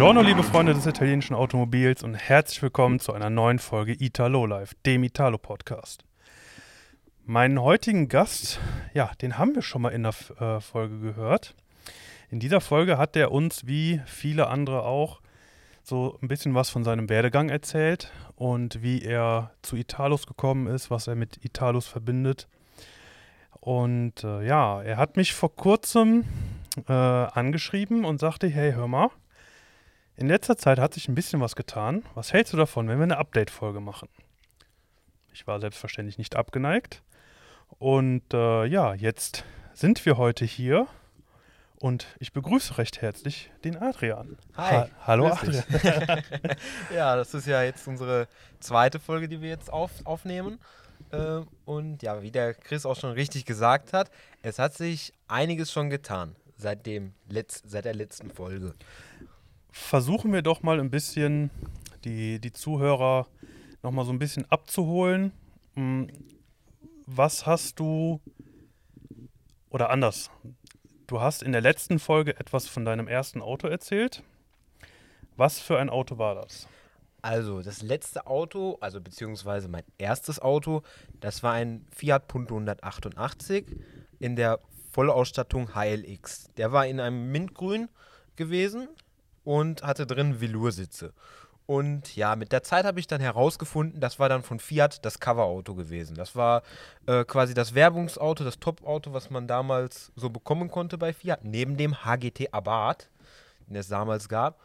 Buongiorno, liebe Freunde des italienischen Automobils und herzlich willkommen zu einer neuen Folge Italo Live, dem Italo Podcast. Meinen heutigen Gast, ja, den haben wir schon mal in der äh, Folge gehört. In dieser Folge hat er uns, wie viele andere auch, so ein bisschen was von seinem Werdegang erzählt und wie er zu Italus gekommen ist, was er mit Italus verbindet. Und äh, ja, er hat mich vor kurzem äh, angeschrieben und sagte, hey, hör mal, in letzter Zeit hat sich ein bisschen was getan. Was hältst du davon, wenn wir eine Update-Folge machen? Ich war selbstverständlich nicht abgeneigt. Und äh, ja, jetzt sind wir heute hier und ich begrüße recht herzlich den Adrian. Hi. Ha Hallo Adrian. ja, das ist ja jetzt unsere zweite Folge, die wir jetzt auf, aufnehmen. Äh, und ja, wie der Chris auch schon richtig gesagt hat, es hat sich einiges schon getan seit, dem Letz-, seit der letzten Folge. Versuchen wir doch mal ein bisschen die, die Zuhörer nochmal so ein bisschen abzuholen. Hm, was hast du, oder anders, du hast in der letzten Folge etwas von deinem ersten Auto erzählt. Was für ein Auto war das? Also, das letzte Auto, also beziehungsweise mein erstes Auto, das war ein Fiat Punto 188 in der Vollausstattung HLX. Der war in einem Mintgrün gewesen und hatte drin Veloursitze. Und ja, mit der Zeit habe ich dann herausgefunden, das war dann von Fiat das Coverauto gewesen. Das war äh, quasi das Werbungsauto, das Top-Auto, was man damals so bekommen konnte bei Fiat, neben dem HGT Abarth, den es damals gab.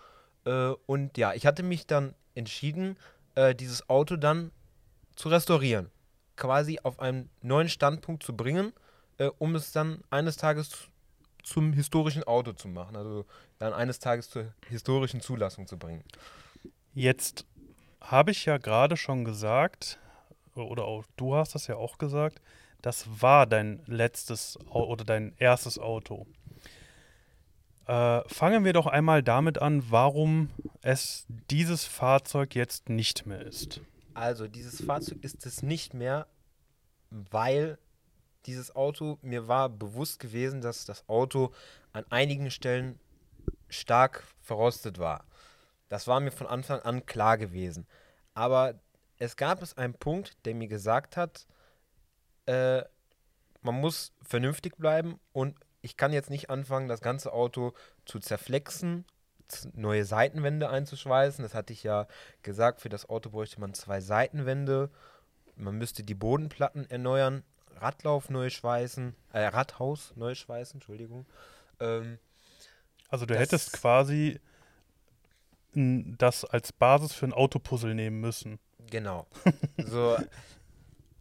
Äh, und ja, ich hatte mich dann entschieden, äh, dieses Auto dann zu restaurieren. Quasi auf einen neuen Standpunkt zu bringen, äh, um es dann eines Tages zum historischen Auto zu machen. Also dann eines Tages zur historischen Zulassung zu bringen. Jetzt habe ich ja gerade schon gesagt, oder auch du hast das ja auch gesagt, das war dein letztes oder dein erstes Auto. Äh, fangen wir doch einmal damit an, warum es dieses Fahrzeug jetzt nicht mehr ist. Also, dieses Fahrzeug ist es nicht mehr, weil dieses Auto, mir war bewusst gewesen, dass das Auto an einigen Stellen stark verrostet war. Das war mir von Anfang an klar gewesen. Aber es gab es einen Punkt, der mir gesagt hat, äh, man muss vernünftig bleiben und ich kann jetzt nicht anfangen, das ganze Auto zu zerflexen, neue Seitenwände einzuschweißen. Das hatte ich ja gesagt, für das Auto bräuchte man zwei Seitenwände. Man müsste die Bodenplatten erneuern, Radlauf neu schweißen, äh, Radhaus neu schweißen, Entschuldigung. Ähm, also du hättest quasi das als Basis für ein Autopuzzle nehmen müssen. Genau. So.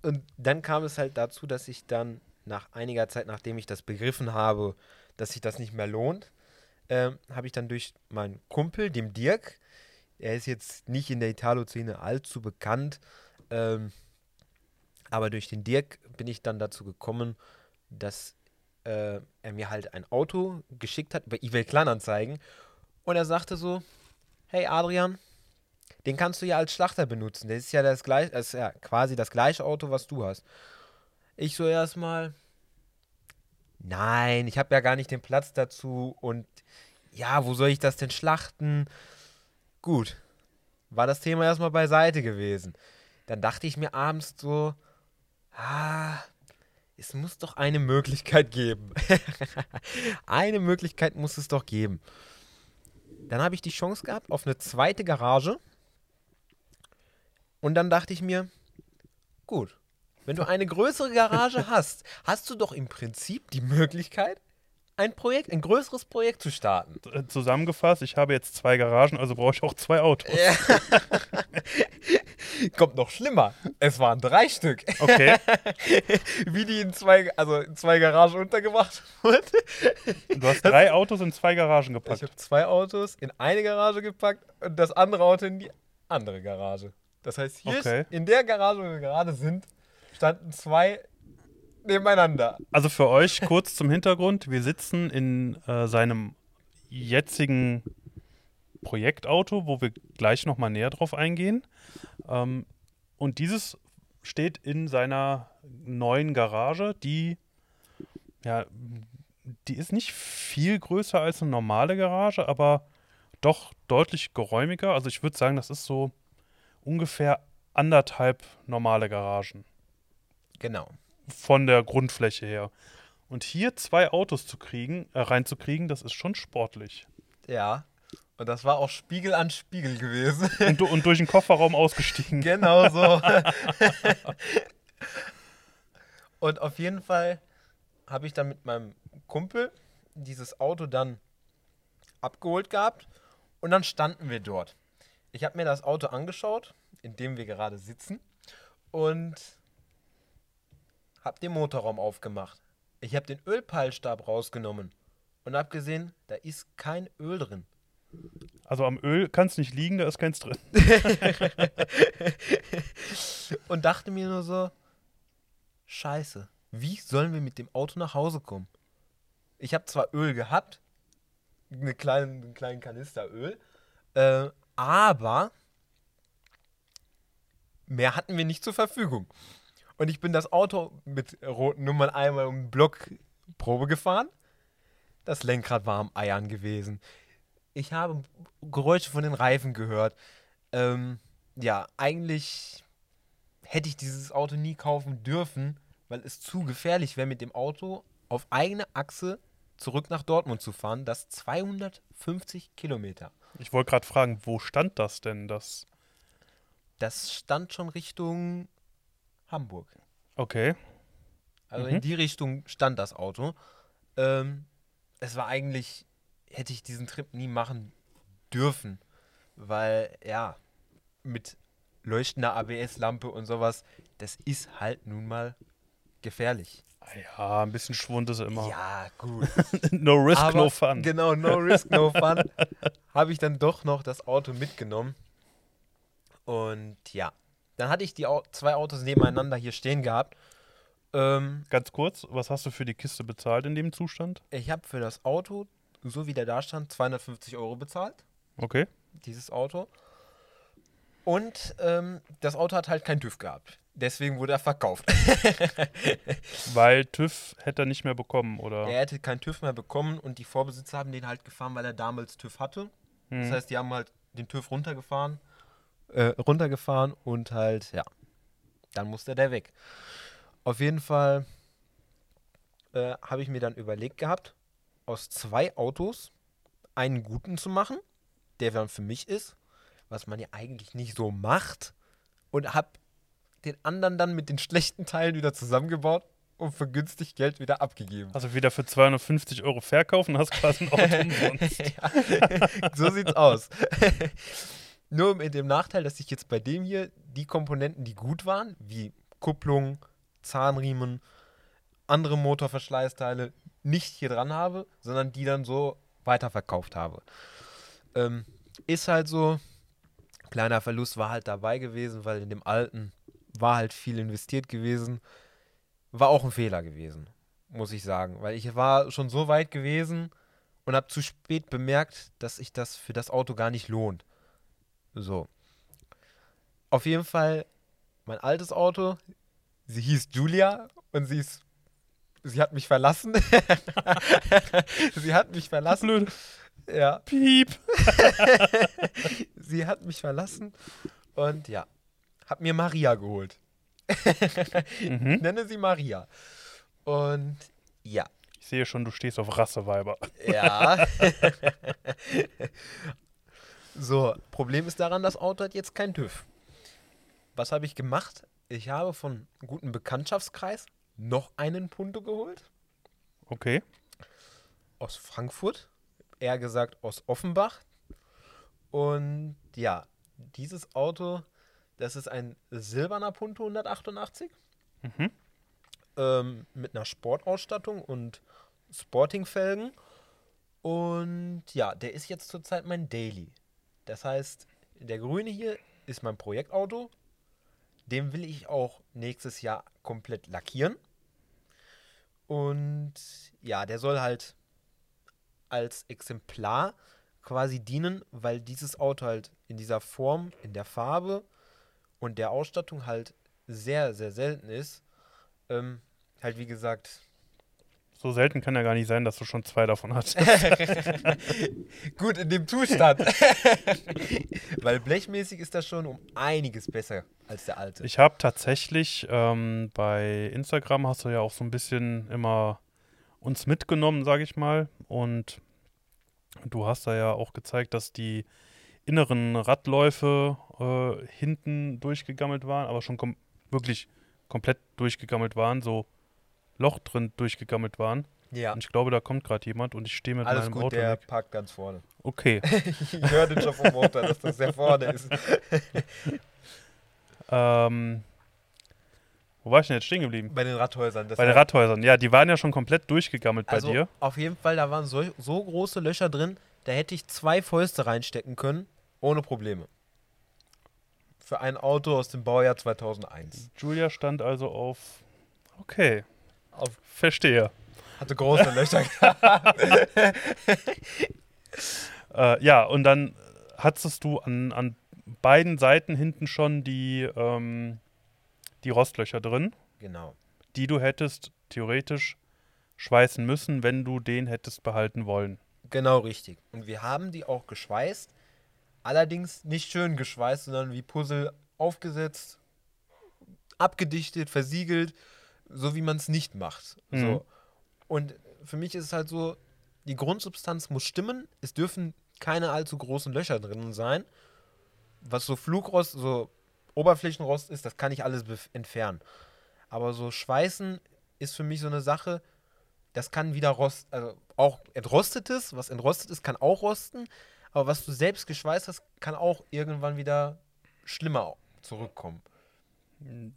und dann kam es halt dazu, dass ich dann nach einiger Zeit, nachdem ich das begriffen habe, dass sich das nicht mehr lohnt, ähm, habe ich dann durch meinen Kumpel, dem Dirk, er ist jetzt nicht in der Italo-Szene allzu bekannt, ähm, aber durch den Dirk bin ich dann dazu gekommen, dass äh, er mir halt ein Auto geschickt hat über eBay Kleinanzeigen und er sagte so, hey Adrian, den kannst du ja als Schlachter benutzen. Das ist ja das gleiche, ist ja quasi das gleiche Auto, was du hast. Ich so erstmal, nein, ich habe ja gar nicht den Platz dazu und ja, wo soll ich das denn schlachten? Gut, war das Thema erstmal beiseite gewesen. Dann dachte ich mir abends so, ah, es muss doch eine Möglichkeit geben. eine Möglichkeit muss es doch geben. Dann habe ich die Chance gehabt auf eine zweite Garage. Und dann dachte ich mir, gut, wenn du eine größere Garage hast, hast du doch im Prinzip die Möglichkeit, ein Projekt, ein größeres Projekt zu starten. Äh, zusammengefasst, ich habe jetzt zwei Garagen, also brauche ich auch zwei Autos. Kommt noch schlimmer. Es waren drei Stück. Okay. Wie die in zwei, also in zwei Garagen untergebracht wurden. Du hast drei Autos in zwei Garagen gepackt. Ich habe zwei Autos in eine Garage gepackt und das andere Auto in die andere Garage. Das heißt, hier okay. in der Garage, wo wir gerade sind, standen zwei nebeneinander. Also für euch kurz zum Hintergrund: Wir sitzen in äh, seinem jetzigen Projektauto, wo wir gleich nochmal näher drauf eingehen. Ähm, und dieses steht in seiner neuen Garage, die ja, die ist nicht viel größer als eine normale Garage, aber doch deutlich geräumiger. Also ich würde sagen, das ist so ungefähr anderthalb normale Garagen Genau. von der Grundfläche her. Und hier zwei Autos zu kriegen, äh, reinzukriegen, das ist schon sportlich. Ja. Und das war auch Spiegel an Spiegel gewesen. Und, und durch den Kofferraum ausgestiegen. genau so. Und auf jeden Fall habe ich dann mit meinem Kumpel dieses Auto dann abgeholt gehabt und dann standen wir dort. Ich habe mir das Auto angeschaut, in dem wir gerade sitzen und habe den Motorraum aufgemacht. Ich habe den Ölpeilstab rausgenommen und habe gesehen, da ist kein Öl drin. Also am Öl kann es nicht liegen, da ist keins drin. und dachte mir nur so, scheiße, wie sollen wir mit dem Auto nach Hause kommen? Ich habe zwar Öl gehabt, eine kleine, einen kleinen Kanister Öl, äh, aber mehr hatten wir nicht zur Verfügung. Und ich bin das Auto mit roten Nummern einmal um Block Probe gefahren. Das Lenkrad war am Eiern gewesen. Ich habe Geräusche von den Reifen gehört. Ähm, ja, eigentlich hätte ich dieses Auto nie kaufen dürfen, weil es zu gefährlich wäre, mit dem Auto auf eigene Achse zurück nach Dortmund zu fahren. Das 250 Kilometer. Ich wollte gerade fragen, wo stand das denn? Das. Das stand schon Richtung Hamburg. Okay. Also Mhm. in die Richtung stand das Auto. Ähm, es war eigentlich, hätte ich diesen Trip nie machen dürfen, weil ja, mit leuchtender ABS-Lampe und sowas, das ist halt nun mal gefährlich. Ja, ein bisschen Schwund ist immer. Ja, gut. no risk, Aber no fun. Genau, no risk, no fun. Habe ich dann doch noch das Auto mitgenommen. Und ja, dann hatte ich die Au zwei Autos nebeneinander hier stehen gehabt. Ähm, Ganz kurz, was hast du für die Kiste bezahlt in dem Zustand? ich habe für das Auto, so wie der da stand, 250 Euro bezahlt. Okay. Dieses Auto. Und ähm, das Auto hat halt keinen TÜV gehabt. Deswegen wurde er verkauft. Weil TÜV hätte er nicht mehr bekommen, oder? Er hätte keinen TÜV mehr bekommen und die Vorbesitzer haben den halt gefahren, weil er damals TÜV hatte. Das Hm. heißt, die haben halt den TÜV runtergefahren, äh, runtergefahren und halt, ja, dann musste der weg. Auf jeden Fall äh, habe ich mir dann überlegt gehabt, aus zwei Autos einen guten zu machen, der dann für mich ist, was man ja eigentlich nicht so macht, und habe den anderen dann mit den schlechten Teilen wieder zusammengebaut und für günstig Geld wieder abgegeben. Also wieder für 250 Euro verkaufen, hast quasi ein Auto umsonst. ja, so sieht's aus. Nur mit dem Nachteil, dass ich jetzt bei dem hier die Komponenten, die gut waren, wie Kupplung, Zahnriemen, andere Motorverschleißteile, nicht hier dran habe, sondern die dann so weiterverkauft habe. Ähm, ist halt so, kleiner Verlust war halt dabei gewesen, weil in dem alten war halt viel investiert gewesen. War auch ein Fehler gewesen, muss ich sagen, weil ich war schon so weit gewesen, und habe zu spät bemerkt, dass sich das für das Auto gar nicht lohnt. So. Auf jeden Fall mein altes Auto. Sie hieß Julia und sie ist sie hat mich verlassen. sie hat mich verlassen. Blöd. Ja, Piep. sie hat mich verlassen und ja, hab mir Maria geholt. Ich Mhm. nenne sie Maria. Und ja, Ich sehe schon, du stehst auf Rasseweiber. Ja. so, Problem ist daran, das Auto hat jetzt keinen TÜV. Was habe ich gemacht? Ich habe von einem guten Bekanntschaftskreis noch einen Punto geholt. Okay. Aus Frankfurt. Eher gesagt aus Offenbach. Und ja, dieses Auto, das ist ein silberner Punto 188. Mhm. ähm, mit einer Sportausstattung und Sportingfelgen. Und ja, der ist jetzt zurzeit mein Daily. Das heißt, der grüne hier ist mein Projektauto. Den will ich auch nächstes Jahr komplett lackieren. Und ja, der soll halt als Exemplar quasi dienen, weil dieses Auto halt in dieser Form, in der Farbe und der Ausstattung halt sehr, sehr selten ist. Ähm, halt wie gesagt, So selten kann ja gar nicht sein, dass du schon zwei davon hast. Gut, in dem Zustand. Weil blechmäßig ist das schon um einiges besser als der alte. Ich habe tatsächlich ähm, bei Instagram hast du ja auch so ein bisschen immer uns mitgenommen, sage ich mal. Und du hast da ja auch gezeigt, dass die inneren Radläufe äh, hinten durchgegammelt waren, aber schon kom wirklich komplett durchgegammelt waren, so Loch drin durchgegammelt waren. ja, Und ich glaube, da kommt gerade jemand und ich stehe mit alles meinem gut, Auto der weg. parkt ganz vorne. Okay. ich höre den schon vom Motor, dass das sehr vorne ist. ähm, wo war ich denn jetzt stehen geblieben? Bei den Radhäusern. Das Bei den Radhäusern. Ja, die waren ja schon komplett durchgegammelt bei also dir. auf jeden Fall, da waren so, so große Löcher drin, da hätte ich zwei Fäuste reinstecken können, ohne Probleme. Für ein Auto aus dem Baujahr 2001. Julia stand also auf. Okay. Auf- Verstehe. Hatte große Löcher. Äh, ja, und dann hattest du an, an beiden Seiten hinten schon die, ähm, die Rostlöcher drin, genau. die du hättest theoretisch schweißen müssen, wenn du den hättest behalten wollen. Genau richtig. Und wir haben die auch geschweißt. Allerdings nicht schön geschweißt, sondern wie Puzzle aufgesetzt, abgedichtet, versiegelt, so wie man es nicht macht. Mhm. So. Und für mich ist es halt so, die Grundsubstanz muss stimmen. Es dürfen keine allzu großen Löcher drinnen sein. Was so Flugrost, so Oberflächenrost ist, das kann ich alles entfernen. Aber so Schweißen ist für mich so eine Sache, das kann wieder rosten, also auch entrostetes, was entrostet ist, kann auch rosten, aber was du selbst geschweißt hast, kann auch irgendwann wieder schlimmer zurückkommen,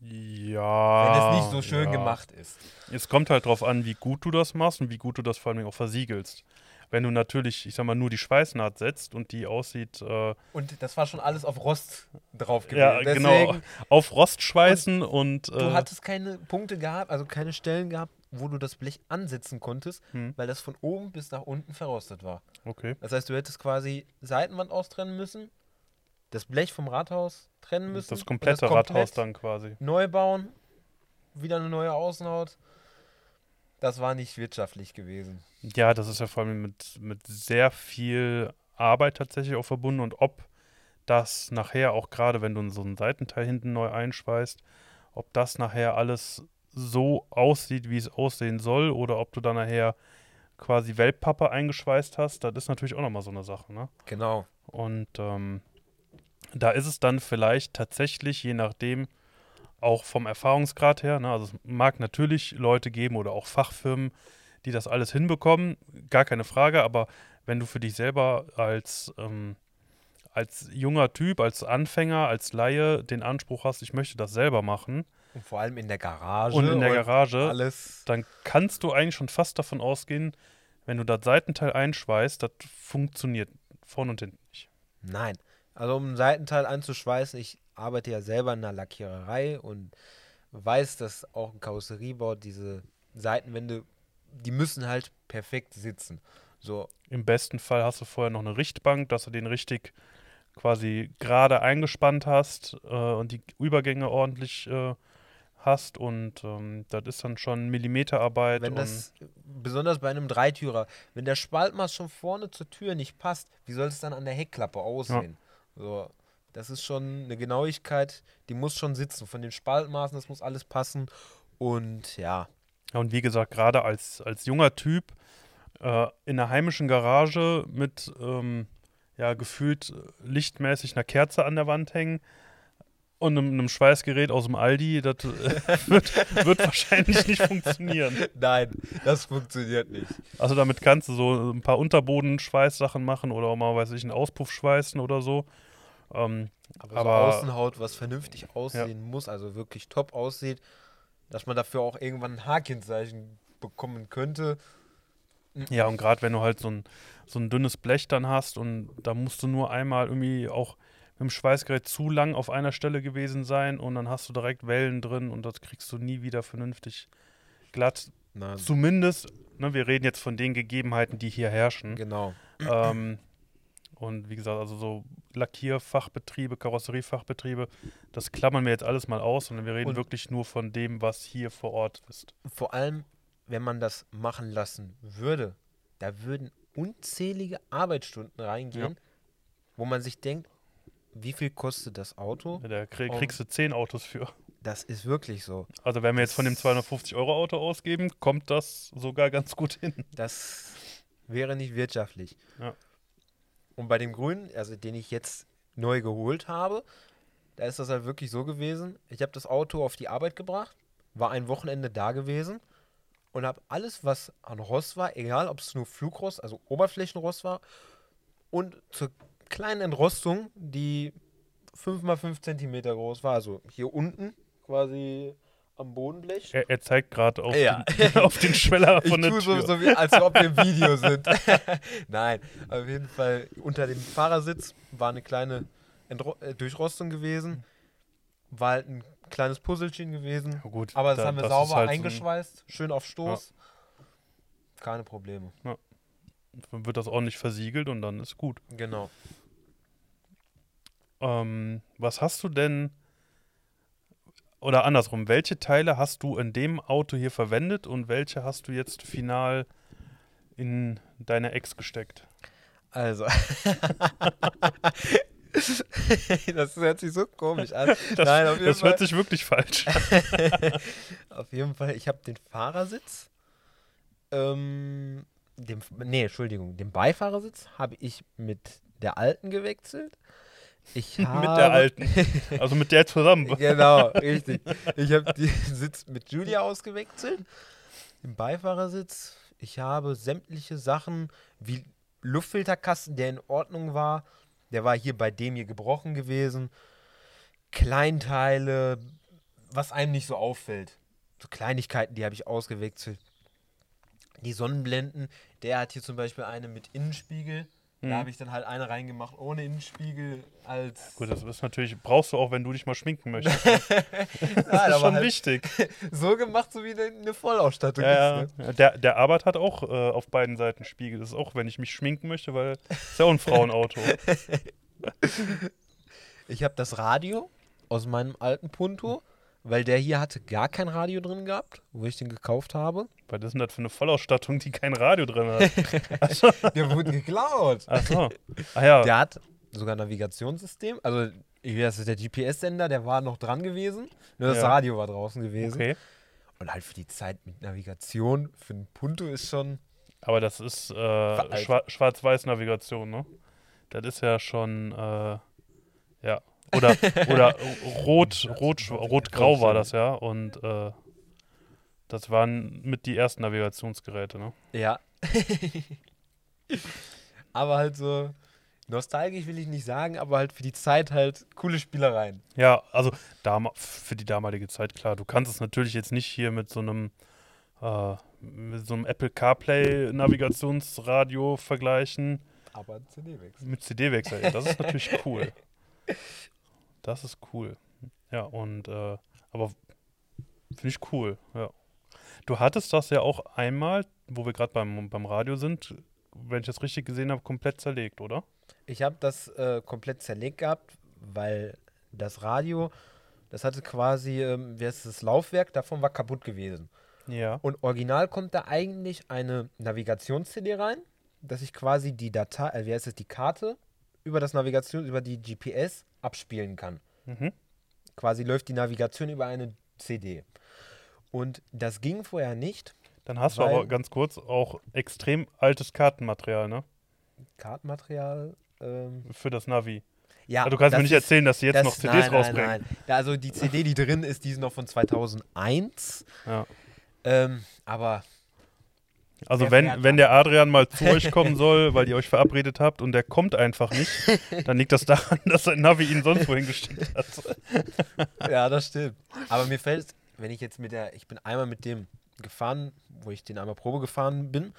Ja. wenn es nicht so schön ja. gemacht ist. Es kommt halt drauf an, wie gut du das machst und wie gut du das vor allem auch versiegelst. Wenn du natürlich, ich sag mal, nur die Schweißnaht setzt und die aussieht, äh, Und das war schon alles auf Rost drauf gewesen. ja, Deswegen, genau, auf Rost schweißen und, Du äh, hattest keine Punkte gehabt, also keine Stellen gehabt, wo du das Blech ansetzen konntest, Hm. weil das von oben bis nach unten verrostet war. okay. Das heißt, du hättest quasi Seitenwand austrennen müssen, das Blech vom Rathaus trennen müssen. Das komplette komplett Rathaus dann quasi. Neu bauen, wieder eine neue Außenhaut. Das war nicht wirtschaftlich gewesen. Ja, das ist ja vor allem mit, mit sehr viel Arbeit tatsächlich auch verbunden und ob das nachher auch gerade, wenn du so einen Seitenteil hinten neu einschweißt, ob das nachher alles so aussieht, wie es aussehen soll oder ob du dann nachher quasi Wellpappe eingeschweißt hast, das ist natürlich auch nochmal so eine Sache, ne? Genau. Und ähm, da ist es dann vielleicht tatsächlich, je nachdem, auch vom Erfahrungsgrad her, ne, also es mag natürlich Leute geben oder auch Fachfirmen, die das alles hinbekommen, gar keine Frage, aber wenn du für dich selber als, ähm, als junger Typ, als Anfänger, als Laie den Anspruch hast, ich möchte das selber machen Und vor allem in der Garage. und in der Garage, Alles. dann kannst du eigentlich schon fast davon ausgehen, wenn du das Seitenteil einschweißt, das funktioniert vorne und hinten nicht. Nein. Also um ein Seitenteil anzuschweißen, ich arbeite ja selber in einer Lackiererei und weiß, dass auch ein Karosseriebau diese Seitenwände, die müssen halt perfekt sitzen. So, Im besten Fall hast du vorher noch eine Richtbank, dass du den richtig quasi gerade eingespannt hast äh, und die Übergänge ordentlich äh, hast und ähm, das ist dann schon Millimeterarbeit. wenn das, besonders bei einem Dreitürer, wenn der Spaltmaß schon vorne zur Tür nicht passt, wie soll es dann an der Heckklappe aussehen? So, das ist schon eine Genauigkeit, die muss schon sitzen. Von den Spaltmaßen, das muss alles passen. Und ja, Ja, und wie gesagt, gerade als, als junger Typ äh, in einer heimischen Garage mit ähm, ja, gefühlt lichtmäßig einer Kerze an der Wand hängen und einem, einem Schweißgerät aus dem Aldi, das äh, wird, wird wahrscheinlich nicht funktionieren. nein, das funktioniert nicht. Also damit kannst du so ein paar Unterbodenschweißsachen machen oder auch mal, weiß ich, einen Auspuff schweißen oder so. Ähm, Aber, Aber- so Außenhaut, was vernünftig aussehen muss, also wirklich top aussieht, dass man dafür auch irgendwann ein H-Kennzeichen bekommen könnte. ja, und gerade wenn du halt so ein, so ein dünnes Blech dann hast und da musst du nur einmal irgendwie auch mit dem Schweißgerät zu lang auf einer Stelle gewesen sein und dann hast du direkt Wellen drin und das kriegst du nie wieder vernünftig glatt. Na, Zumindest, ne, wir reden jetzt von den Gegebenheiten, die hier herrschen. genau. ähm, und wie gesagt, also so Lackierfachbetriebe, Karosseriefachbetriebe, das klammern wir jetzt alles mal aus, sondern wir reden Und- wirklich nur von dem, was hier vor Ort ist. Vor allem wenn man das machen lassen würde, da würden unzählige Arbeitsstunden reingehen, wo man sich denkt, wie viel kostet das Auto? Da krieg, kriegst du 10 Autos für. Das ist wirklich so. Also wenn wir jetzt von dem 250-Euro-Auto ausgeben, kommt das sogar ganz gut hin. Das wäre nicht wirtschaftlich. Ja. Und bei dem Grünen, also den ich jetzt neu geholt habe, da ist das halt wirklich so gewesen. Ich habe das Auto auf die Arbeit gebracht, war ein Wochenende da gewesen und habe alles, was an Rost war, egal ob es nur Flugrost, also Oberflächenrost war, und zur kleinen Entrostung, die 5 mal 5 Zentimeter groß war, also hier unten quasi am Bodenblech. Er, er zeigt gerade auf, Ja. den, auf den Schweller Ich von der tue so, Tür. so wie, als ob wir im Video sind. Nein, auf jeden Fall unter dem Fahrersitz war eine kleine Entro äh, Durchrostung gewesen. War halt ein kleines Puzzlechen gewesen. Ja, gut, Aber das da- haben wir ist sauber halt so ein- eingeschweißt, schön auf Stoß. Keine Probleme. Dann wird das ordentlich versiegelt und dann ist gut. Genau. Ähm, was hast du denn, oder andersrum, welche Teile hast du in dem Auto hier verwendet und welche hast du jetzt final in deine Ex gesteckt? Also. das hört sich so komisch an. Das, Nein, auf jeden das hört sich wirklich falsch an. Auf jeden Fall, ich habe den Fahrersitz, ähm, dem, nee, Entschuldigung, den Beifahrersitz habe ich mit der alten gewechselt. Ich habe, Mit der alten. Also mit der zusammen. genau, richtig. Ich habe den Sitz mit Julia ausgewechselt, den Beifahrersitz. Ich habe sämtliche Sachen wie Luftfilterkasten, der in Ordnung war. Der war hier bei dem hier gebrochen gewesen. Kleinteile, was einem nicht so auffällt. So Kleinigkeiten, die habe ich ausgewechselt. Die Sonnenblenden, der hat hier zum Beispiel eine mit Innenspiegel. Mhm. Da habe ich dann halt eine reingemacht ohne Innenspiegel als. Gut, das ist natürlich, brauchst du auch, wenn du dich mal schminken möchtest. Nein, Das ist aber schon halt wichtig. so gemacht, so wie eine Vollausstattung Ja, ist. Ne? Der, der Arbeit hat auch äh, auf beiden Seiten Spiegel. Das ist auch, wenn ich mich schminken möchte, weil ist ja auch ein Frauenauto. Ich habe das Radio aus meinem alten Punto, weil der hier hatte gar kein Radio drin gehabt, wo ich den gekauft habe. Was ist denn das für eine Vollausstattung, die kein Radio drin hat? Achso. Der wurde geklaut. Achso. Ah ja. Der hat sogar ein Navigationssystem. Also, ich weiß, das ist der GPS-Sender, der war noch dran gewesen. Nur das Ja. Radio war draußen gewesen. Okay. Und halt für die Zeit mit Navigation, für einen Punto ist schon. Aber das ist äh. Schwa Schwarz-Weiß-Navigation, ne? Das ist ja schon, äh, ja. Oder, oder rot, rot, rot-grau war das ja. Und äh, das waren mit die ersten Navigationsgeräte, ne? Ja. aber halt so. Nostalgisch will ich nicht sagen, aber halt für die Zeit halt coole Spielereien. Ja, also für die damalige Zeit, klar. Du kannst es natürlich jetzt nicht hier mit so einem, äh, mit so einem Apple CarPlay Navigationsradio vergleichen. Aber CD-Wechsel. Mit CD-Wechsel, ja, das ist natürlich cool. Das ist cool. Ja, und, äh, aber finde ich cool, ja. Du hattest das ja auch einmal, wo wir gerade beim, beim Radio sind, wenn ich das richtig gesehen habe, komplett zerlegt, oder? Ich habe das äh, komplett zerlegt gehabt, weil das Radio, das hatte quasi, ähm, wie heißt das Laufwerk, davon war kaputt gewesen. Ja. Und original kommt da eigentlich eine Navigations-CD rein, dass ich quasi die Datei, äh, wie heißt es, die Karte über das Navigation, über die GPS abspielen kann. Mhm. Quasi läuft die Navigation über eine CD. Und das ging vorher nicht. Dann hast du aber ganz kurz auch extrem altes Kartenmaterial, ne? Kartenmaterial. Ähm, Für das Navi. ja, Also du kannst mir nicht ist- erzählen, dass sie jetzt das- noch CDs nein, rausbringen. Nein, nein. Ja, Also die CD, die drin ist, die ist noch von 2001. Ja. Ähm, aber Also wenn, wenn der Adrian mal zu euch kommen soll, weil ihr euch verabredet habt und der kommt einfach nicht, dann liegt das daran, dass sein Navi ihn sonst wohin geschickt hat. ja, das stimmt. Aber mir fällt, wenn ich jetzt mit der, ich bin einmal mit dem gefahren, wo ich den einmal Probe gefahren bin.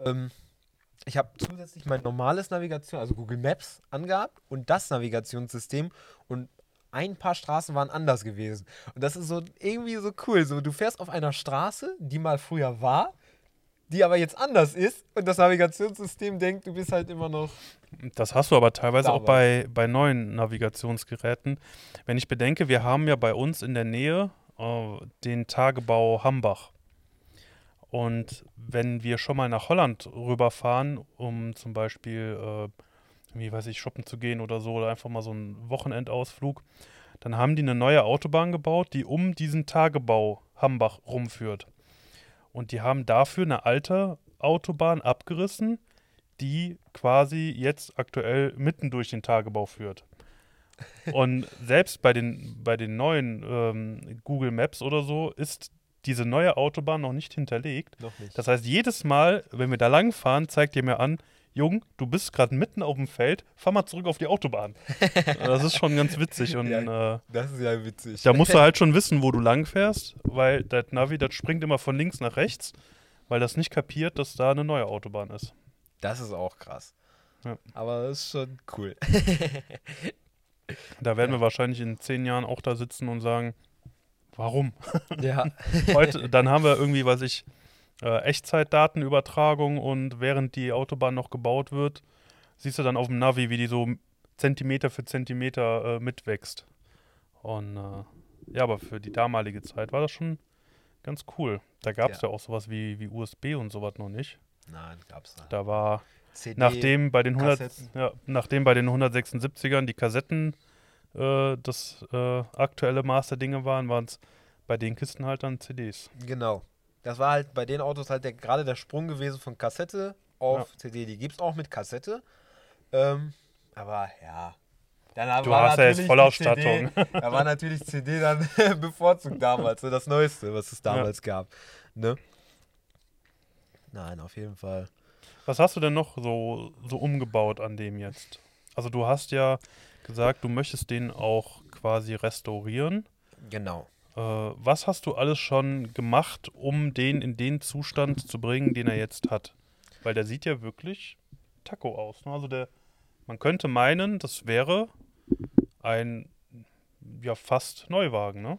Ähm, ich habe zusätzlich mein normales Navigation, also Google Maps, angehabt und das Navigationssystem und ein paar Straßen waren anders gewesen. Und das ist so irgendwie so cool. So, du fährst auf einer Straße, die mal früher war, die aber jetzt anders ist und das Navigationssystem denkt, du bist halt immer noch. Das hast du aber teilweise auch bei, bei neuen Navigationsgeräten. Wenn ich bedenke, wir haben ja bei uns in der Nähe äh, den Tagebau Hambach. Und wenn wir schon mal nach Holland rüberfahren, um zum Beispiel, äh, wie weiß ich, shoppen zu gehen oder so, oder einfach mal so einen Wochenendausflug, dann haben die eine neue Autobahn gebaut, die um diesen Tagebau Hambach rumführt. Und die haben dafür eine alte Autobahn abgerissen, die quasi jetzt aktuell mitten durch den Tagebau führt. Und selbst bei den, bei den neuen ähm, Google Maps oder so ist diese neue Autobahn noch nicht hinterlegt. Noch nicht. Das heißt, jedes Mal, wenn wir da lang fahren, zeigt ihr mir an, Jung, du bist gerade mitten auf dem Feld, fahr mal zurück auf die Autobahn. das ist schon ganz witzig und Ja. äh, das ist ja witzig. da musst du halt schon wissen, wo du lang fährst, weil das Navi, das springt immer von links nach rechts, weil das nicht kapiert, dass da eine neue Autobahn ist. Das ist auch krass. Ja. Aber das ist schon cool. Da werden wir wahrscheinlich in zehn Jahren auch da sitzen und sagen, warum? ja. Heute, dann haben wir irgendwie, weiß ich, äh, Echtzeitdatenübertragung und während die Autobahn noch gebaut wird, siehst du dann auf dem Navi, wie die so Zentimeter für Zentimeter äh, mitwächst. Und äh, ja, aber für die damalige Zeit war das schon ganz cool. Da gab es ja. Ja. auch sowas wie, wie USB und sowas noch nicht. Nein, gab's nicht. Da war, CD, nachdem bei den 100, Kassetten. ja, nachdem bei den 176ern die Kassetten äh, das äh, aktuelle Maß der Dinge waren, waren es bei den Kisten halt dann CDs. Genau. Das war halt bei den Autos halt der, gerade der Sprung gewesen von Kassette auf Ja. CD. Die gibt's auch mit Kassette. Ähm, aber ja. Dann Du war hast ja jetzt Vollausstattung. CD, da war natürlich CD dann bevorzugt damals, so das Neueste, was es damals gab. Ne? Nein, auf jeden Fall. Was hast du denn noch so, so umgebaut an dem jetzt? Also du hast ja gesagt, du möchtest den auch quasi restaurieren. Genau. Äh, was hast du alles schon gemacht, um den in den Zustand zu bringen, den er jetzt hat? Weil der sieht ja wirklich Taco aus. Ne? Also der, man könnte meinen, das wäre ein ja fast Neuwagen, ne?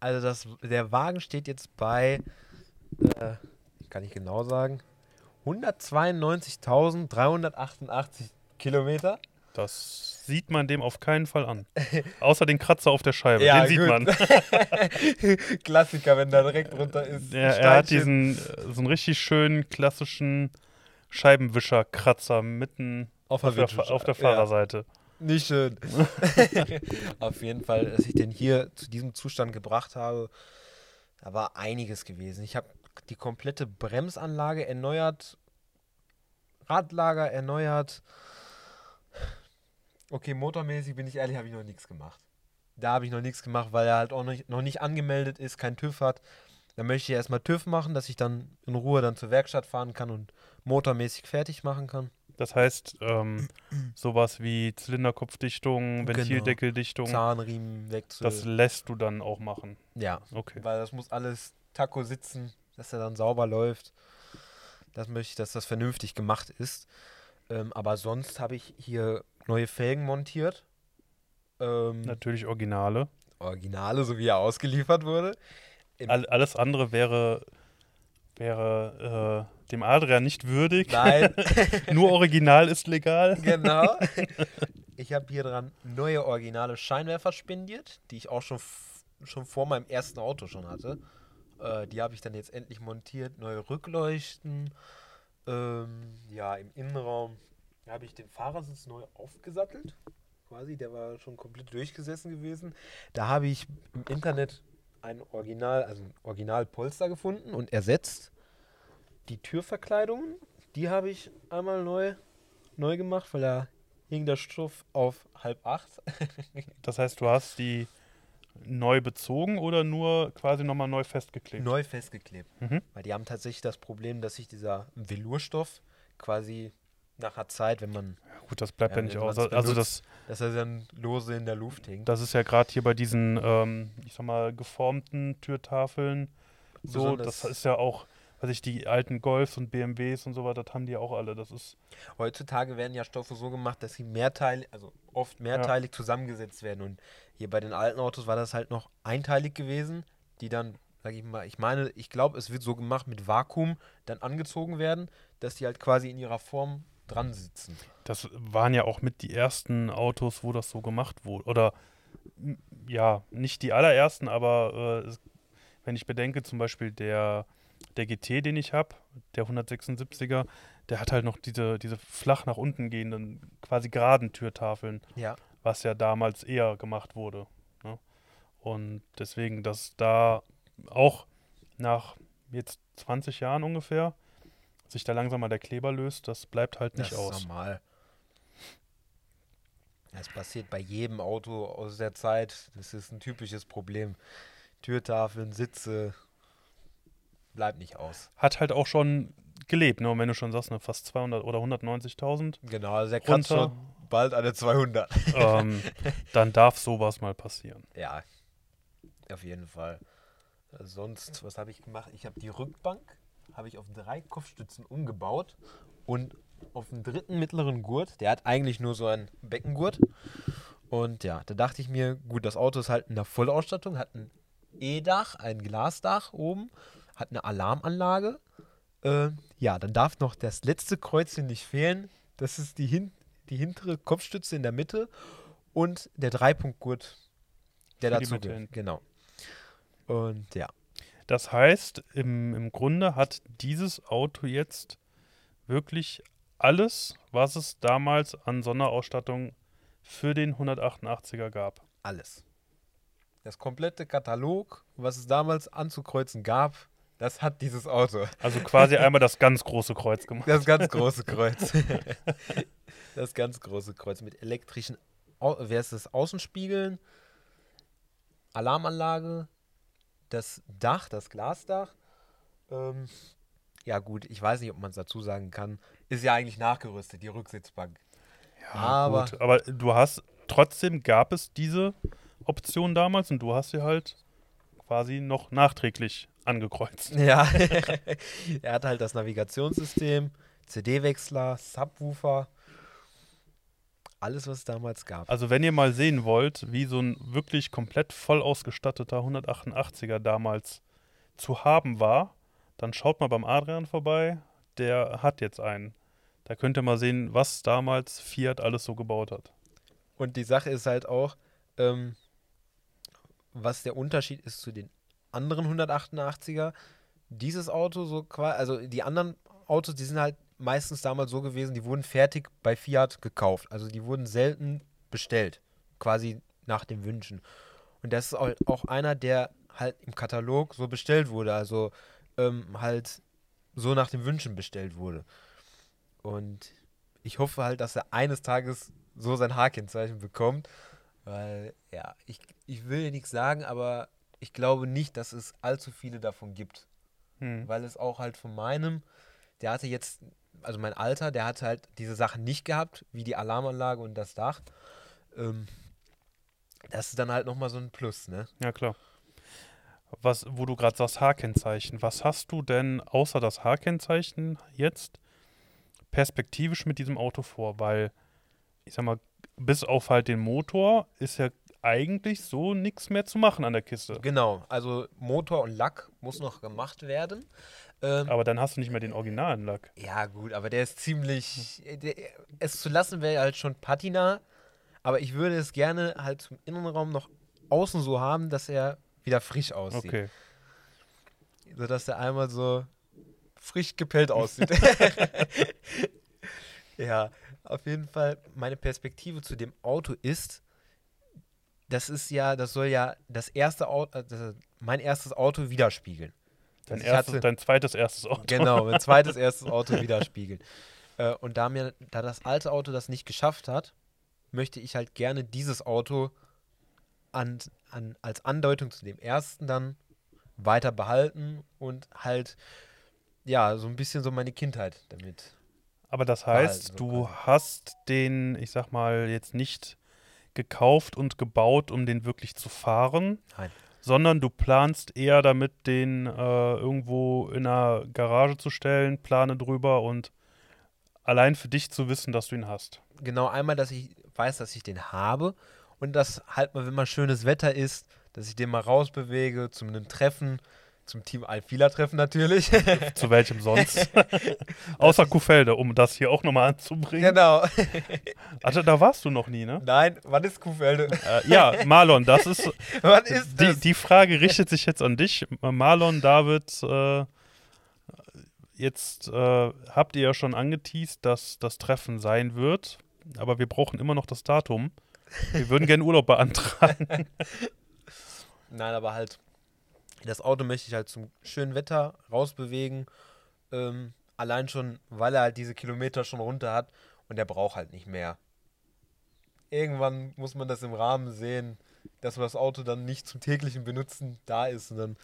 Also das, der Wagen steht jetzt bei, äh, kann ich genau sagen, 192.388 Kilometer. Das sieht man dem auf keinen Fall an. Außer den Kratzer auf der Scheibe, Ja, den sieht gut. man. Klassiker, wenn da direkt drunter ist. Er, ein er hat diesen äh, so einen richtig schönen klassischen Scheibenwischerkratzer mitten auf auf der, Windschutzscheibe. Fa- auf der Ja, Fahrerseite. nicht schön. auf jeden Fall, dass ich den hier zu diesem Zustand gebracht habe, da war einiges gewesen. Ich habe die komplette Bremsanlage erneuert, Radlager erneuert. Okay, motormäßig bin ich ehrlich, habe ich noch nichts gemacht. Da habe ich noch nichts gemacht, weil er halt auch noch nicht, noch nicht angemeldet ist, kein TÜV hat. Da möchte ich erstmal TÜV machen, dass ich dann in Ruhe dann zur Werkstatt fahren kann und motormäßig fertig machen kann. Das heißt, ähm, sowas wie Zylinderkopfdichtung, Genau. Ventildeckeldichtung, Zahnriemenwechsel. das lässt du dann auch machen. ja, Okay. weil das muss alles Taco sitzen, dass er dann sauber läuft. Das möchte ich, dass das vernünftig gemacht ist. Ähm, aber sonst habe ich hier neue Felgen montiert. Ähm, Natürlich Originale. Originale, so wie er ausgeliefert wurde. All, alles andere wäre, wäre äh, dem Adrian nicht würdig. Nein, Nur Original ist legal. genau. Ich habe hier dran neue originale Scheinwerfer spendiert, die ich auch schon, schon vor meinem ersten Auto schon hatte. Äh, die habe ich dann jetzt endlich montiert. Neue Rückleuchten. Ähm, ja, im Innenraum habe ich den Fahrersitz neu aufgesattelt. Quasi, der war schon komplett durchgesessen gewesen. Da habe ich im Internet ein Original, also ein Originalpolster gefunden und ersetzt. Die Türverkleidungen, die habe ich einmal neu, neu gemacht, weil da hing der Stoff auf halb acht. Das heißt, du hast die neu bezogen oder nur quasi nochmal neu festgeklebt? neu festgeklebt. Mhm. Weil die haben tatsächlich das Problem, dass sich dieser Velurstoff quasi nach einer Zeit, wenn man, Gut, das bleibt ja, Ja, nicht aus. Also benutzt. das, dass er dann lose in der Luft hängt. das ist ja gerade hier bei diesen, ähm, ich sag mal, geformten Türtafeln so. Das ist ja auch, weiß ich, die alten Golfs und BMWs und so weiter, das haben die auch alle. Das ist, Heutzutage werden ja Stoffe so gemacht, dass sie mehrteilig, also oft mehrteilig zusammengesetzt werden. Und hier bei den alten Autos war das halt noch einteilig gewesen, die dann, sag ich mal, ich meine, ich glaube, es wird so gemacht mit Vakuum dann angezogen werden, dass die halt quasi in ihrer Form dran sitzen. das waren ja auch mit die ersten Autos, wo das so gemacht wurde. Oder ja, nicht die allerersten, aber äh, wenn ich bedenke, zum Beispiel der, der GT, den ich habe, der 176er, der hat halt noch diese, diese flach nach unten gehenden, quasi geraden Türtafeln, Ja. was ja damals eher gemacht wurde. Ne? Und deswegen, dass da auch nach jetzt 20 Jahren ungefähr sich da langsam mal der Kleber löst, das bleibt halt nicht das aus. ist normal. Das passiert bei jedem Auto aus der Zeit. Das ist ein typisches Problem. Türtafeln, Sitze, bleibt nicht aus. Hat halt auch schon gelebt, ne? Und wenn du schon sagst, ne, fast 200 oder 190.000, Genau, also der kratzt schon bald der 200. ähm, dann darf sowas mal passieren. Ja, auf jeden Fall. Äh, Sonst, was habe ich gemacht? Ich habe die Rückbank habe ich auf drei Kopfstützen umgebaut und auf dem dritten mittleren Gurt, der hat eigentlich nur so einen Beckengurt. Und ja, da dachte ich mir, gut, das Auto ist halt in der Vollausstattung, hat ein E-Dach, ein Glasdach oben, hat eine Alarmanlage. Äh, ja, dann darf noch das letzte Kreuzchen nicht fehlen. Das ist die, hin die hintere Kopfstütze in der Mitte und der Dreipunktgurt, der Für dazu gehört. Genau. Und ja, Das heißt, im, im Grunde hat dieses Auto jetzt wirklich alles, was es damals an Sonderausstattung für den 188er gab. alles. Das komplette Katalog, was es damals anzukreuzen gab, das hat dieses Auto. Also quasi einmal das ganz große Kreuz gemacht. Das ganz große Kreuz. das ganz große Kreuz mit elektrischen, Au wer ist das? Außenspiegeln, Alarmanlage, das Dach, das Glasdach. Ähm, ja gut, ich weiß nicht, ob man es dazu sagen kann. Ist ja eigentlich nachgerüstet, die Rücksitzbank. aber Gut, aber du hast, trotzdem gab es diese Option damals und du hast sie halt quasi noch nachträglich angekreuzt. Ja, er hat halt das Navigationssystem, CD-Wechsler, Subwoofer, alles, was es damals gab. Also wenn ihr mal sehen wollt, wie so ein wirklich komplett voll ausgestatteter 188er damals zu haben war, dann schaut mal beim Adrian vorbei. Der hat jetzt einen. Da könnt ihr mal sehen, was damals Fiat alles so gebaut hat. Und die Sache ist halt auch, ähm, was der Unterschied ist zu den anderen 188er. Dieses Auto so quasi, also die anderen Autos, die sind halt meistens damals so gewesen, die wurden fertig bei Fiat gekauft. Also die wurden selten bestellt, quasi nach den Wünschen. Und das ist auch einer, der halt im Katalog so bestellt wurde, also ähm, halt so nach den Wünschen bestellt wurde. Und ich hoffe halt, dass er eines Tages so sein H-Kennzeichen bekommt, weil, ja, ich, ich will nichts sagen, aber ich glaube nicht, dass es allzu viele davon gibt Hm. weil es auch halt von meinem, der hatte jetzt, also mein Alter, der hatte halt diese Sachen nicht gehabt, wie die Alarmanlage und das Dach. Ähm, das ist dann halt nochmal so ein Plus, ne? Ja, klar. Was, wo du gerade sagst, H-Kennzeichen. Was hast du denn außer das H-Kennzeichen jetzt perspektivisch mit diesem Auto vor? Weil, ich sag mal, bis auf halt den Motor ist ja eigentlich so nichts mehr zu machen an der Kiste. Genau, also Motor und Lack muss noch gemacht werden. Ähm, Aber dann hast du nicht mehr den originalen Lack. ja, gut, aber der ist ziemlich. Der, es zu lassen wäre halt schon Patina, aber ich würde es gerne halt zum Innenraum noch außen so haben, dass er wieder frisch aussieht. Okay. sodass der einmal so frisch gepellt aussieht. ja, auf jeden Fall, meine Perspektive zu dem Auto ist, das ist ja, das soll ja das erste Auto, äh, das, mein erstes Auto widerspiegeln. Dein, Also erstes, hatte- dein zweites erstes Auto. Genau, mein zweites erstes Auto widerspiegeln. Äh, und da mir, da das alte Auto das nicht geschafft hat, möchte ich halt gerne dieses Auto an, an, als Andeutung zu dem ersten dann weiter behalten und halt, ja, so ein bisschen so meine Kindheit damit. Aber das heißt, du hast den, ich sag mal, jetzt nicht gekauft und gebaut, um den wirklich zu fahren, Nein. sondern du planst eher damit, den äh, irgendwo in einer Garage zu stellen, plane drüber und allein für dich zu wissen, dass du ihn hast. Genau, einmal, dass ich weiß, dass ich den habe und dass halt mal, wenn mal schönes Wetter ist, dass ich den mal rausbewege zu einem Treffen, zum Team Alfila-Treffen natürlich. Zu welchem sonst? Außer Kuhfelde, um das hier auch nochmal anzubringen. genau. Also, da warst du noch nie, ne? Nein, wann ist Kuhfelde? Äh, ja, Marlon, das ist. Wann ist Die, das? die Frage richtet sich jetzt an dich. Marlon, David, äh, jetzt äh, habt ihr ja schon angeteased, dass das Treffen sein wird, aber wir brauchen immer noch das Datum. Wir würden gerne Urlaub beantragen. Nein, aber halt, das Auto möchte ich halt zum schönen Wetter rausbewegen. Ähm, allein schon, weil er halt diese Kilometer schon runter hat und er braucht halt nicht mehr. Irgendwann muss man das im Rahmen sehen, dass man das Auto dann nicht zum täglichen Benutzen da ist und dann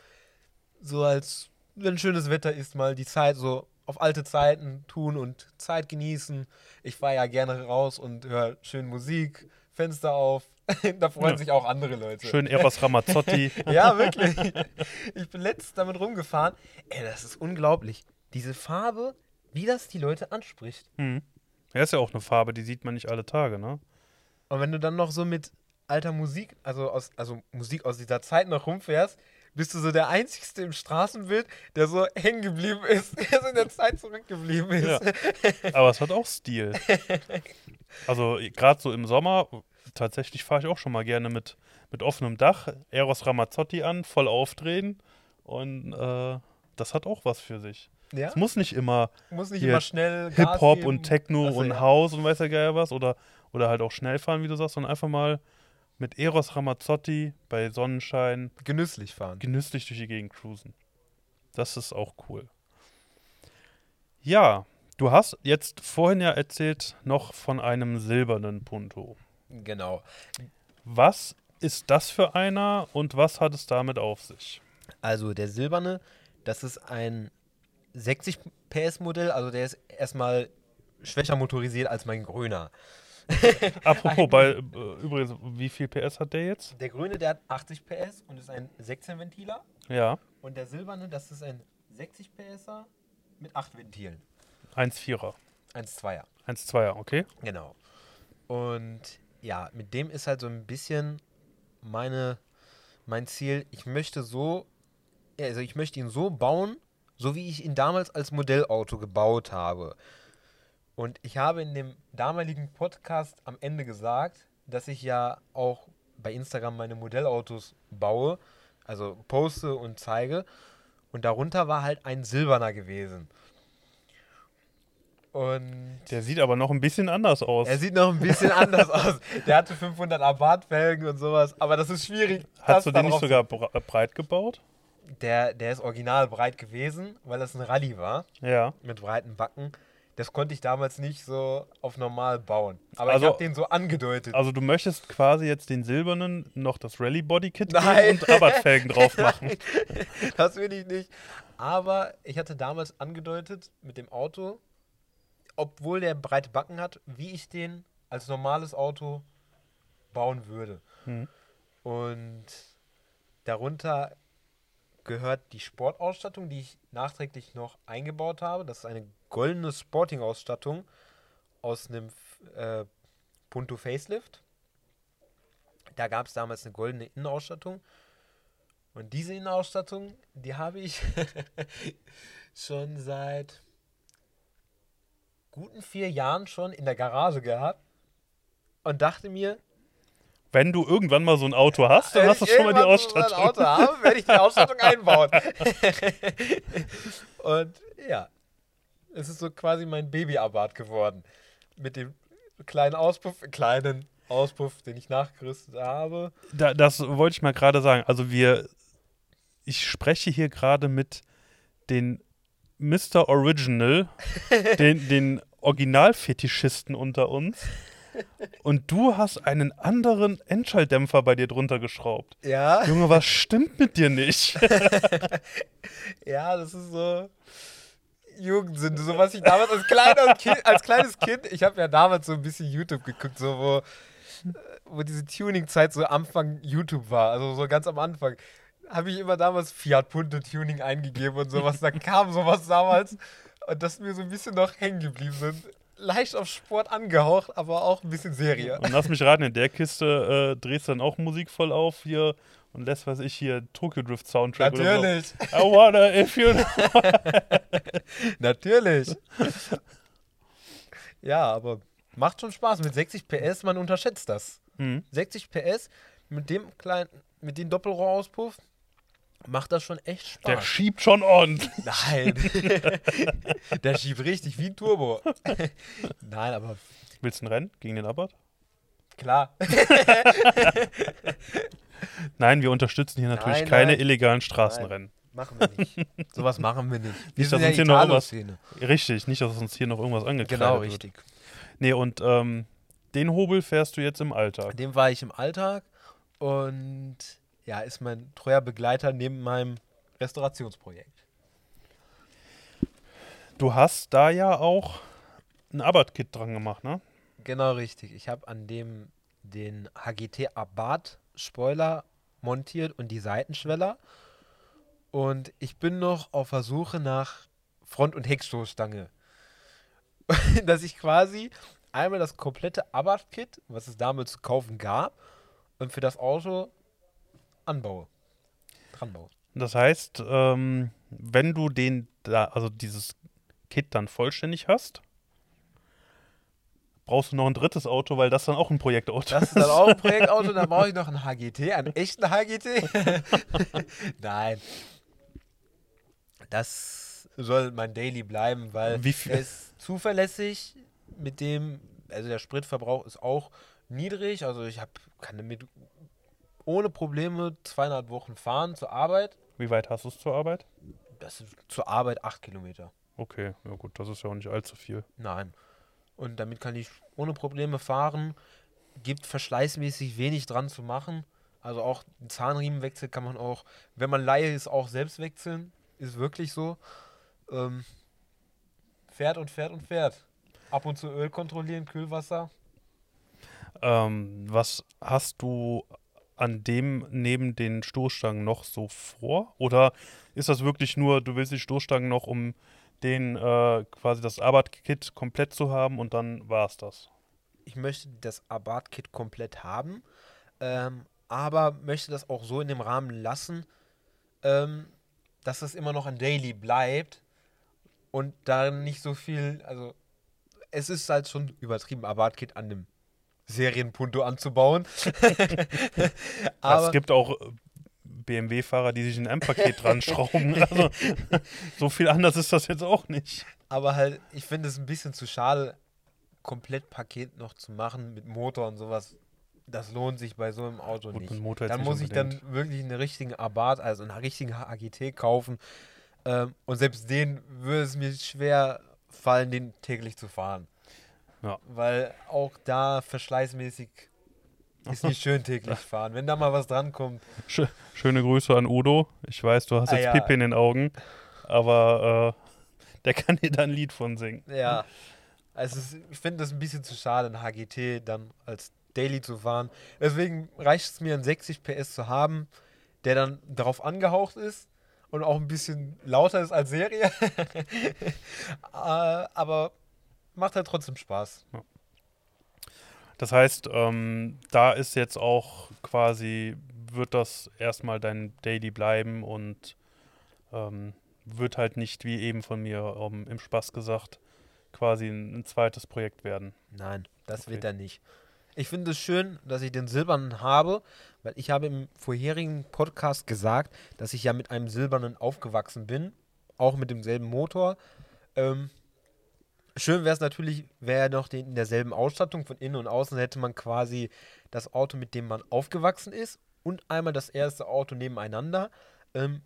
so als, wenn schönes Wetter ist, mal die Zeit so auf alte Zeiten tun und Zeit genießen. Ich fahre ja gerne raus und höre schön Musik, Fenster auf. da freuen Ja. sich auch andere Leute. Schön Eros Ramazzotti. Ja, wirklich. Ich bin letztens damit rumgefahren. Ey, das ist unglaublich. Diese Farbe, wie das die Leute anspricht. Hm. Er ist ja auch eine Farbe, die sieht man nicht alle Tage, ne? Und wenn du dann noch so mit alter Musik, also aus, also Musik aus dieser Zeit noch rumfährst, bist du so der Einzigste im Straßenbild, der so hängen geblieben ist, der so in der Zeit zurückgeblieben ist. Ja. Aber es hat auch Stil. Also gerade so im Sommer, tatsächlich fahre ich auch schon mal gerne mit, mit offenem Dach, Eros Ramazzotti an, voll aufdrehen und äh, das hat auch was für sich. Ja? Es muss nicht immer Muss nicht immer schnell Hip-Hop und Techno Achso, und ja. House und weiß ja geil was oder, oder halt auch schnell fahren, wie du sagst, sondern einfach mal mit Eros Ramazzotti bei Sonnenschein Genüsslich fahren. genüsslich durch die Gegend cruisen. Das ist auch cool. Ja, du hast jetzt vorhin ja erzählt noch von einem silbernen Punto. Genau. Was ist das für einer und was hat es damit auf sich? Also der silberne, das ist ein 60 PS Modell, also der ist erstmal schwächer motorisiert als mein grüner. Apropos, bei, äh, übrigens, wie viel PS hat der jetzt? Der grüne, der hat 80 PS und ist ein 16 Ventiler. Ja, Und der silberne, das ist ein 60 PSer mit 8 Ventilen. 1,4er. 1,2er. 1,2er, okay. Genau. Und ja, mit dem ist halt so ein bisschen meine, mein Ziel. Ich möchte so, also ich möchte ihn so bauen, so wie ich ihn damals als Modellauto gebaut habe. Und ich habe in dem damaligen Podcast am Ende gesagt, dass ich ja auch bei Instagram meine Modellautos baue, also poste und zeige. Und darunter war halt ein silberner gewesen. Und Der sieht aber noch ein bisschen anders aus. er sieht noch ein bisschen anders aus. Der hatte 500 Abarth-Felgen und sowas, aber das ist schwierig. Hast du den nicht sogar bre- breit gebaut? Der, der ist original breit gewesen, weil das ein Rallye war, Ja. mit breiten Backen. Das konnte ich damals nicht so auf normal bauen. Aber Also- ich habe den so angedeutet. Also du möchtest quasi jetzt den silbernen noch das Rally Body Kit Nein. und Rabattfelgen drauf machen. Das will ich nicht. Aber ich hatte damals angedeutet mit dem Auto, obwohl der breite Backen hat, wie ich den als normales Auto bauen würde. Hm. Und darunter gehört die Sportausstattung, die ich nachträglich noch eingebaut habe. Das ist eine goldene Sporting-Ausstattung aus einem äh, Punto Facelift. Da gab es damals eine goldene Innenausstattung. Und diese Innenausstattung, die habe ich schon seit guten vier Jahren schon in der Garage gehabt und dachte mir, Wenn du irgendwann mal so ein Auto hast, dann wenn hast du ich schon mal die irgendwann so Ausstattung. ein Auto habe, werde ich die Ausstattung einbauen. und ja, es ist so quasi mein Baby-Abarth geworden. Mit dem kleinen Auspuff, kleinen Auspuff, den ich nachgerüstet habe. Da, das wollte ich mal gerade sagen. Also wir, ich spreche hier gerade mit den Mr. Original, den, den Originalfetischisten unter uns. Und du hast einen anderen Endschalldämpfer bei dir drunter geschraubt. Ja, Junge, was stimmt mit dir nicht? ja, das ist so Jugendsünde, so was ich damals als, kleiner kind, als kleines Kind, ich habe ja damals so ein bisschen YouTube geguckt, so wo, wo diese Tuning-Zeit so Anfang YouTube war, also so ganz am Anfang, habe ich immer damals Fiat Punto Tuning eingegeben und sowas, da kam sowas damals und das mir so ein bisschen noch hängen geblieben sind. Leicht auf Sport angehaucht, aber auch ein bisschen Serie. Und lass mich raten, in der Kiste äh, drehst du dann auch Musik voll auf hier und lässt, was ich hier, Tokyo Drift Soundtrack oder Natürlich, so. I wanna if you natürlich. Ja, aber macht schon Spaß. Mit 60 PS, man unterschätzt das. Mhm. 60 PS mit dem kleinen, mit dem Doppelrohrauspuff macht das schon echt Spaß. Der schiebt schon ordentlich. Nein. der schiebt richtig wie ein Turbo. Nein, aber Willst du ein Rennen gegen den Abarth? klar. Nein, wir unterstützen hier natürlich Nein, keine nein. illegalen Straßenrennen. Machen wir nicht. Sowas machen wir nicht. Wir Nicht, dass sind ja uns hier noch was- Italo-Szene. Richtig, nicht, dass uns hier noch irgendwas angekreidet Genau, wird. richtig. Nee, und ähm, den Hobel fährst du jetzt im Alltag. Dem war ich im Alltag und ja, ist mein treuer Begleiter neben meinem Restaurationsprojekt. Du hast da ja auch ein Abarth-Kit dran gemacht, ne? Genau richtig. Ich habe an dem den HGT Abarth Spoiler montiert und die Seitenschweller. Und ich bin noch auf der Suche nach Front- und Heckstoßstange. Dass ich quasi einmal das komplette Abarth-Kit, was es damals zu kaufen gab, und für das Auto anbaue. Dran baue. Das heißt, ähm, wenn du den da, also dieses Kit dann vollständig hast, brauchst du noch ein drittes Auto, weil das dann auch ein Projektauto Das ist dann auch ein Projektauto, dann brauche ich noch einen HGT, einen echten HGT. Nein. Das soll mein Daily bleiben, weil er ist zuverlässig mit dem, also der Spritverbrauch ist auch niedrig, also ich hab, kann damit ohne Probleme zweieinhalb Wochen fahren zur Arbeit. Wie weit hast du es zur Arbeit? Das ist zur Arbeit acht Kilometer. Okay, ja gut, das ist ja auch nicht allzu viel. Nein. Und damit kann ich ohne Probleme fahren. Gibt verschleißmäßig wenig dran zu machen. Also auch Zahnriemenwechsel kann man auch, wenn man Laie ist, auch selbst wechseln. Ist wirklich so. Ähm, fährt und fährt und fährt. Ab und zu Öl kontrollieren, Kühlwasser. Ähm, was hast du an dem neben den Stoßstangen noch so vor? Oder ist das wirklich nur, du willst die Stoßstangen noch, um den äh, quasi das Abarth-Kit komplett zu haben und dann war es das? Ich möchte das Abarth-Kit komplett haben, ähm, aber möchte das auch so in dem Rahmen lassen, ähm, dass das immer noch ein Daily bleibt und da nicht so viel, also es ist halt schon übertrieben, Abarth-Kit an dem Serienpunto anzubauen. es gibt auch äh, BMW-Fahrer, die sich ein M-Paket dran schrauben. Also so viel anders ist das jetzt auch nicht. Aber halt, ich finde es ein bisschen zu schade, komplett Paket noch zu machen mit Motor und sowas. Das lohnt sich bei so einem Auto Gut, nicht. Dann muss ich dann wirklich einen richtigen Abarth, also einen richtigen AGT kaufen. Ähm, und selbst den würde es mir schwer fallen, den täglich zu fahren. Ja. Weil auch da verschleißmäßig ist nicht schön täglich fahren. Wenn da mal was drankommt, Sch schöne Grüße an Udo. Ich weiß, du hast Ah, jetzt ja. Pipi in den Augen, aber äh, der kann dir da ein Lied von singen. Ja. Also es, ich finde das ein bisschen zu schade, ein HGT dann als Daily zu fahren. Deswegen reicht es mir, einen 60 PS zu haben, der dann darauf angehaucht ist und auch ein bisschen lauter ist als Serie. äh, aber macht halt trotzdem Spaß. Das heißt, ähm, da ist jetzt auch quasi, wird das erstmal dein Daily bleiben und ähm, wird halt nicht, wie eben von mir ähm, im Spaß gesagt, quasi ein, ein zweites Projekt werden. Nein, das Okay. wird er nicht. Ich finde es schön, dass ich den silbernen habe, weil ich habe im vorherigen Podcast gesagt, dass ich ja mit einem silbernen aufgewachsen bin, auch mit demselben Motor. Ähm, schön wäre es natürlich, wäre er noch den, in derselben Ausstattung von innen und außen hätte man quasi das Auto, mit dem man aufgewachsen ist und einmal das erste Auto nebeneinander. Ähm,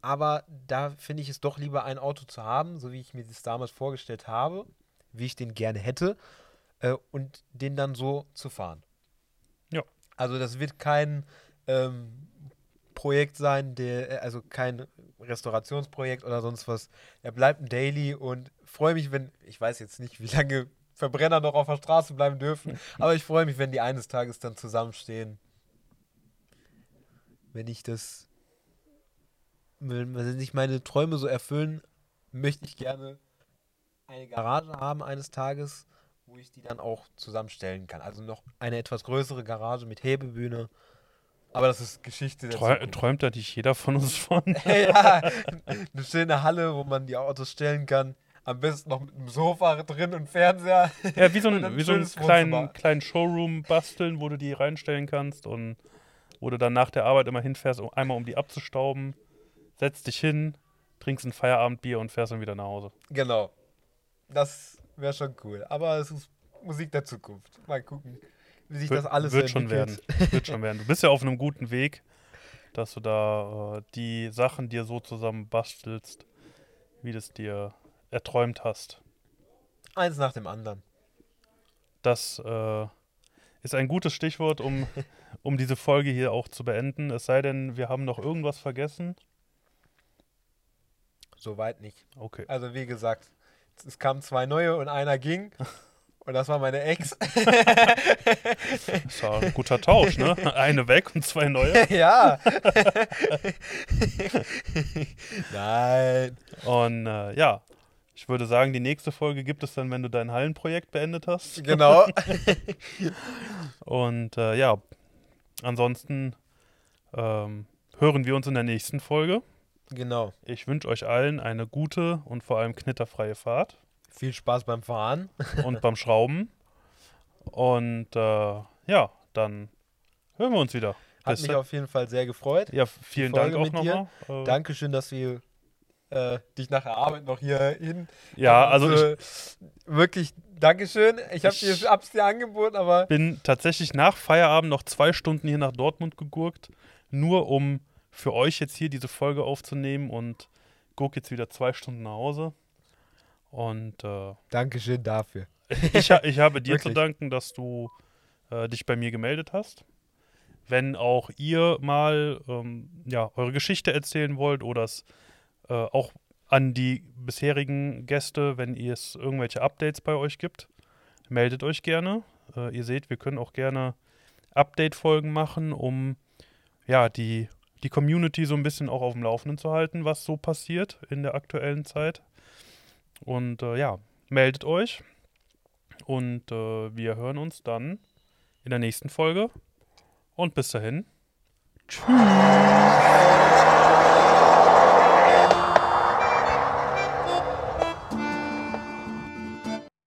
aber da finde ich es doch lieber, ein Auto zu haben, so wie ich mir das damals vorgestellt habe, wie ich den gerne hätte äh, und den dann so zu fahren. Ja. Also das wird kein ähm, Projekt sein, der, äh, also kein Restaurationsprojekt oder sonst was. Er bleibt ein Daily und freue mich, wenn, ich weiß jetzt nicht, wie lange Verbrenner noch auf der Straße bleiben dürfen, aber ich freue mich, wenn die eines Tages dann zusammenstehen. Wenn ich das, wenn, sich meine Träume so erfüllen, möchte ich gerne eine Garage haben eines Tages, wo ich die dann auch zusammenstellen kann. Also noch eine etwas größere Garage mit Hebebühne. Aber das ist Geschichte Träu träumt da nicht jeder von uns von? ja, eine schöne Halle, wo man die Autos stellen kann. Am besten noch mit einem Sofa drin und Fernseher. Ja, wie so ein, wie so einen kleinen, kleinen Showroom basteln, wo du die reinstellen kannst und wo du dann nach der Arbeit immer hinfährst, um einmal um die abzustauben. setzt dich hin, trinkst ein Feierabendbier und fährst dann wieder nach Hause. Genau. Das wäre schon cool. Aber es ist Musik der Zukunft. Mal gucken, wie sich Wird- das alles wird so schon werden. entwickelt. Wird schon werden. Du bist ja auf einem guten Weg, dass du da äh, die Sachen dir so zusammen bastelst, wie du es dir erträumt hast. Eins nach dem anderen. Das äh, ist ein gutes Stichwort, um, um diese Folge hier auch zu beenden. Es sei denn, wir haben noch irgendwas vergessen. Soweit nicht. Okay. Also wie gesagt, es kamen zwei neue und einer ging. Und das war meine Ex. Das war ein guter Tausch, ne? Eine weg und zwei neue. ja. Nein. Und äh, ja, ich würde sagen, die nächste Folge gibt es dann, wenn du dein Hallenprojekt beendet hast. Genau. Und äh, ja, ansonsten ähm, hören wir uns in der nächsten Folge. Genau. Ich wünsche euch allen eine gute und vor allem knitterfreie Fahrt Viel Spaß beim Fahren. und beim Schrauben. Und äh, ja, dann hören wir uns wieder. Hat Bis mich auf jeden Fall sehr gefreut. ja, vielen Dank auch nochmal. Äh, Dankeschön, dass du äh, dich nach der Arbeit noch hier hin. Ja, also ich äh, wirklich Dankeschön. Ich habe dir, Ich- dir angeboten, aber bin tatsächlich nach Feierabend noch zwei Stunden hier nach Dortmund gegurkt, nur um für euch jetzt hier diese Folge aufzunehmen und guck jetzt wieder zwei Stunden nach Hause. Und äh, Dankeschön dafür. ich, ha ich habe dir zu danken, dass du äh, dich bei mir gemeldet hast. Wenn auch ihr mal ähm, ja, eure Geschichte erzählen wollt oder es äh, auch an die bisherigen Gäste, wenn ihr es irgendwelche Updates bei euch gibt, meldet euch gerne. Äh, ihr seht, wir können auch gerne Update-Folgen machen, um ja, die, die Community so ein bisschen auch auf dem Laufenden zu halten, was so passiert in der aktuellen Zeit. Und äh, ja, meldet euch. Und äh, wir hören uns dann in der nächsten Folge. Und bis dahin. Tschüss.